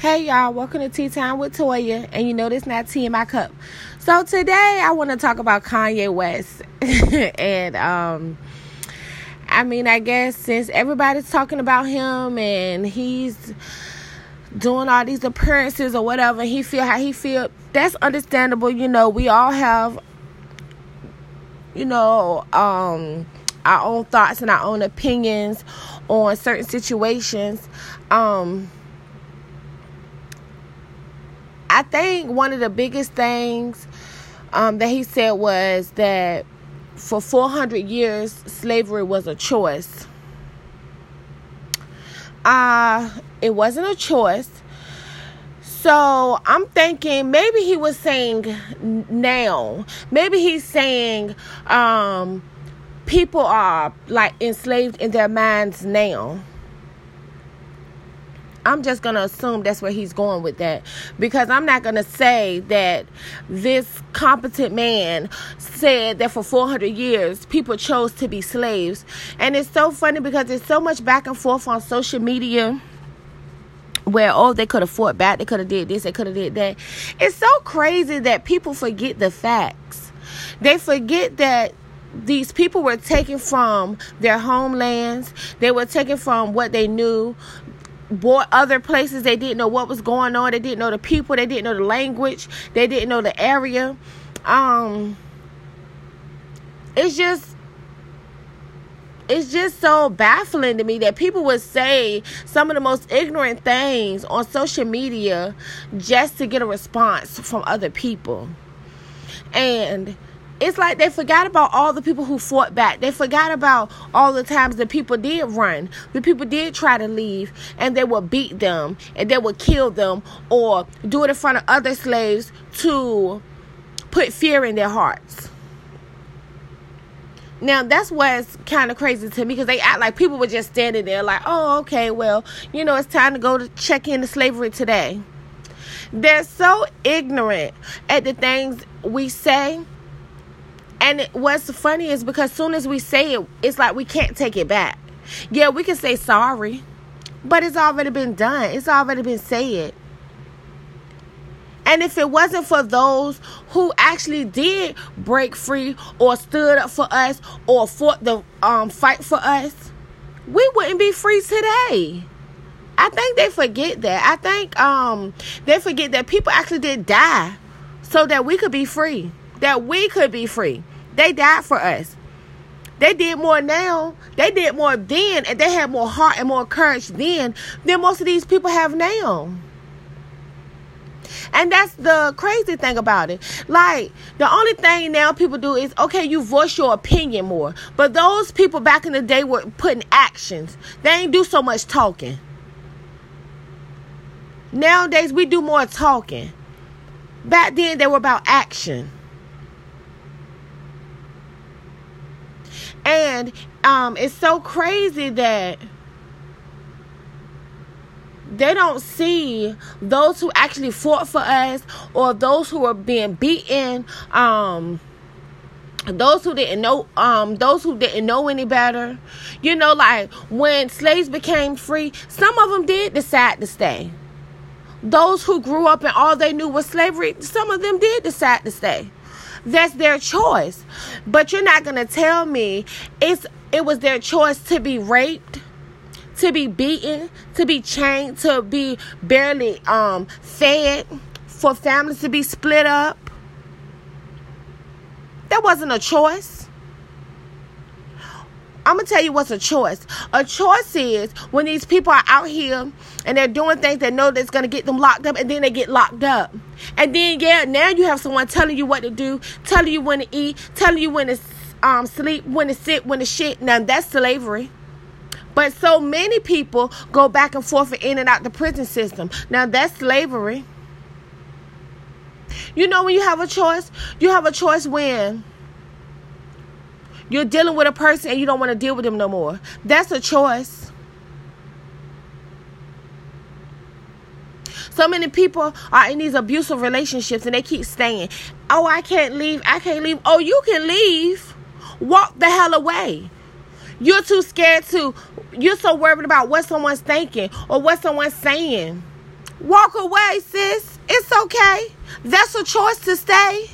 Hey y'all, welcome to Tea Time with Toya, and you know this not tea in my cup. So today I want to talk about Kanye West, and um, I mean I guess since everybody's talking about him and he's doing all these appearances or whatever, he feel how he feel. That's understandable. You know, we all have, you know, um, our own thoughts and our own opinions on certain situations. Um I think one of the biggest things um, that he said was that for 400 years, slavery was a choice. Uh, it wasn't a choice. So I'm thinking maybe he was saying now. Maybe he's saying um, people are like enslaved in their minds now. I'm just going to assume that's where he's going with that because I'm not going to say that this competent man said that for 400 years people chose to be slaves. And it's so funny because there's so much back and forth on social media where oh they could have fought back, they could have did this, they could have did that. It's so crazy that people forget the facts. They forget that these people were taken from their homelands. They were taken from what they knew bought other places they didn't know what was going on. They didn't know the people. They didn't know the language. They didn't know the area. Um it's just it's just so baffling to me that people would say some of the most ignorant things on social media just to get a response from other people. And it's like they forgot about all the people who fought back. They forgot about all the times the people did run. The people did try to leave and they would beat them and they would kill them or do it in front of other slaves to put fear in their hearts. Now that's what's kind of crazy to me because they act like people were just standing there like, oh, okay, well, you know, it's time to go to check into slavery today. They're so ignorant at the things we say and what's funny is because soon as we say it, it's like we can't take it back. Yeah, we can say sorry, but it's already been done. It's already been said. And if it wasn't for those who actually did break free or stood up for us or fought the um, fight for us, we wouldn't be free today. I think they forget that. I think um, they forget that people actually did die so that we could be free that we could be free. They died for us. They did more now. They did more then, and they had more heart and more courage then than most of these people have now. And that's the crazy thing about it. Like, the only thing now people do is, okay, you voice your opinion more. But those people back in the day were putting actions. They ain't do so much talking. Nowadays, we do more talking. Back then, they were about action. And um, it's so crazy that they don't see those who actually fought for us or those who are being beaten um those who didn't know um those who didn't know any better. You know like when slaves became free some of them did decide to stay. Those who grew up and all they knew was slavery some of them did decide to stay that's their choice. But you're not going to tell me it's it was their choice to be raped, to be beaten, to be chained, to be barely um fed, for families to be split up. That wasn't a choice. I'm gonna tell you what's a choice. A choice is when these people are out here and they're doing things they know that's gonna get them locked up, and then they get locked up. And then yeah, now you have someone telling you what to do, telling you when to eat, telling you when to um, sleep, when to sit, when to shit. Now that's slavery. But so many people go back and forth and in and out the prison system. Now that's slavery. You know when you have a choice, you have a choice when you're dealing with a person and you don't want to deal with them no more. That's a choice. So many people are in these abusive relationships and they keep staying. Oh, I can't leave. I can't leave. Oh, you can leave. Walk the hell away. You're too scared to, you're so worried about what someone's thinking or what someone's saying. Walk away, sis. It's okay. That's a choice to stay.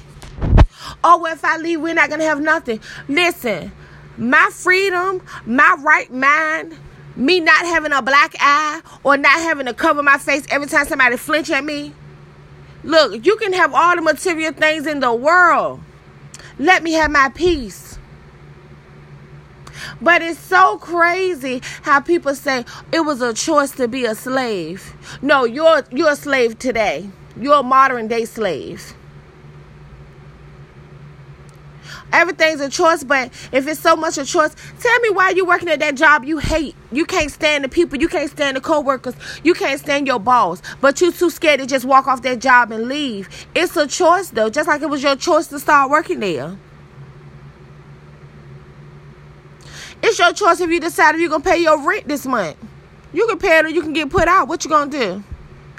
Oh, well, if I leave, we're not going to have nothing. Listen, my freedom, my right mind, me not having a black eye or not having to cover my face every time somebody flinch at me. Look, you can have all the material things in the world. Let me have my peace. But it's so crazy how people say it was a choice to be a slave. No, you're you're a slave today. You're a modern day slave. Everything's a choice, but if it's so much a choice, tell me why you're working at that job you hate. You can't stand the people, you can't stand the coworkers, you can't stand your boss, but you're too scared to just walk off that job and leave. It's a choice though, just like it was your choice to start working there. It's your choice if you decide if you're gonna pay your rent this month. You can pay it or you can get put out. What you gonna do?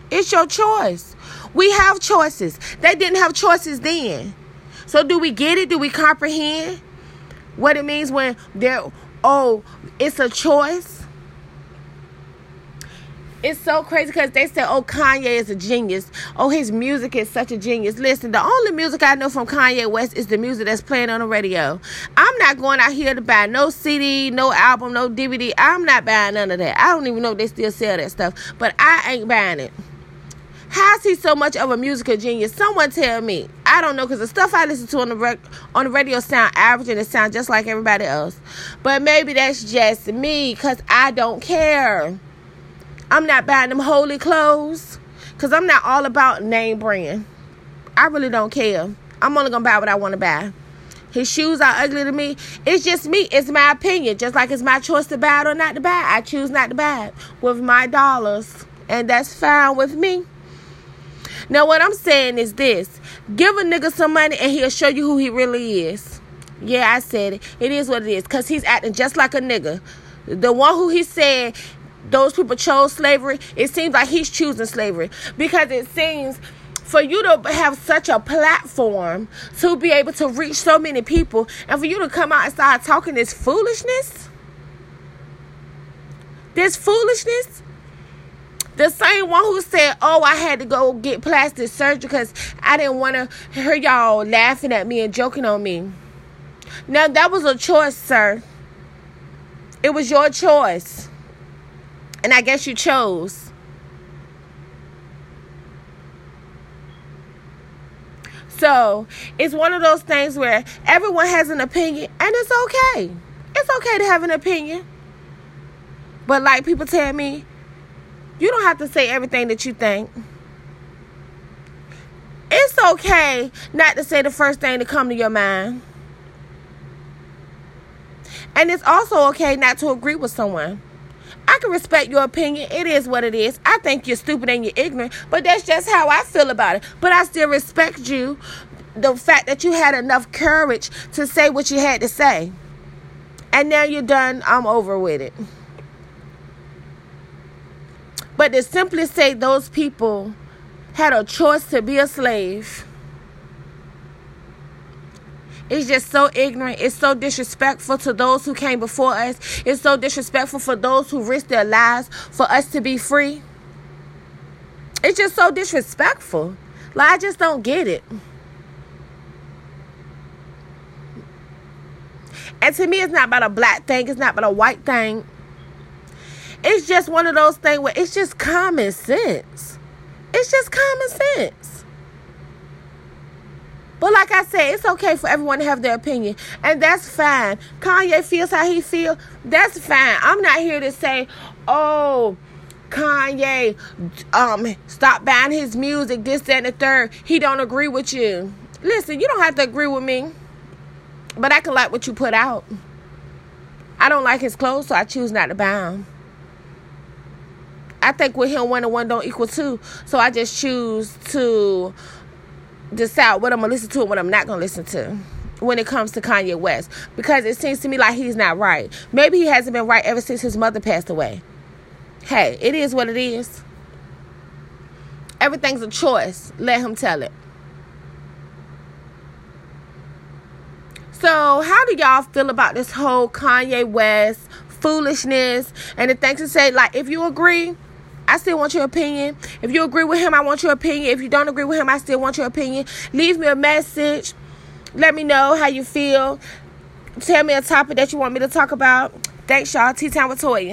It's your choice. We have choices. They didn't have choices then. So do we get it? Do we comprehend what it means when there oh, it's a choice? It's so crazy because they say, oh, Kanye is a genius. Oh, his music is such a genius. Listen, the only music I know from Kanye West is the music that's playing on the radio. I'm not going out here to buy no CD, no album, no DVD. I'm not buying none of that. I don't even know if they still sell that stuff, but I ain't buying it. How's he so much of a musical genius? Someone tell me. I don't know because the stuff I listen to on the rec- on the radio sound average and it sounds just like everybody else. But maybe that's just me because I don't care. I'm not buying them holy clothes because I'm not all about name brand. I really don't care. I'm only gonna buy what I want to buy. His shoes are ugly to me. It's just me. It's my opinion. Just like it's my choice to buy it or not to buy. I choose not to buy it with my dollars. And that's fine with me. Now, what I'm saying is this give a nigga some money and he'll show you who he really is. Yeah, I said it. It is what it is. Because he's acting just like a nigga. The one who he said those people chose slavery, it seems like he's choosing slavery because it seems for you to have such a platform to be able to reach so many people and for you to come out and start talking this foolishness this foolishness the same one who said oh i had to go get plastic surgery because i didn't want to hear y'all laughing at me and joking on me now that was a choice sir it was your choice and I guess you chose. So it's one of those things where everyone has an opinion, and it's okay. It's okay to have an opinion. But like people tell me, you don't have to say everything that you think. It's okay not to say the first thing to come to your mind. And it's also okay not to agree with someone. I can respect your opinion. It is what it is. I think you're stupid and you're ignorant, but that's just how I feel about it. But I still respect you, the fact that you had enough courage to say what you had to say. And now you're done. I'm over with it. But to simply say those people had a choice to be a slave it's just so ignorant. It's so disrespectful to those who came before us. It's so disrespectful for those who risked their lives for us to be free. It's just so disrespectful. Like, I just don't get it. And to me, it's not about a black thing, it's not about a white thing. It's just one of those things where it's just common sense. It's just common sense. But like I said, it's okay for everyone to have their opinion, and that's fine. Kanye feels how he feel. That's fine. I'm not here to say, oh. Kanye, um, stop buying his music, this, that, and the third. He don't agree with you. Listen, you don't have to agree with me, but I can like what you put out. I don't like his clothes, so I choose not to buy them. I think with him, one and one don't equal two, so I just choose to decide what I'm gonna listen to and what I'm not gonna listen to when it comes to Kanye West because it seems to me like he's not right. Maybe he hasn't been right ever since his mother passed away. Hey, it is what it is. Everything's a choice. Let him tell it. So, how do y'all feel about this whole Kanye West foolishness and the things to say? Like, if you agree, I still want your opinion. If you agree with him, I want your opinion. If you don't agree with him, I still want your opinion. Leave me a message. Let me know how you feel. Tell me a topic that you want me to talk about. Thanks, y'all. Tea Time with Toya.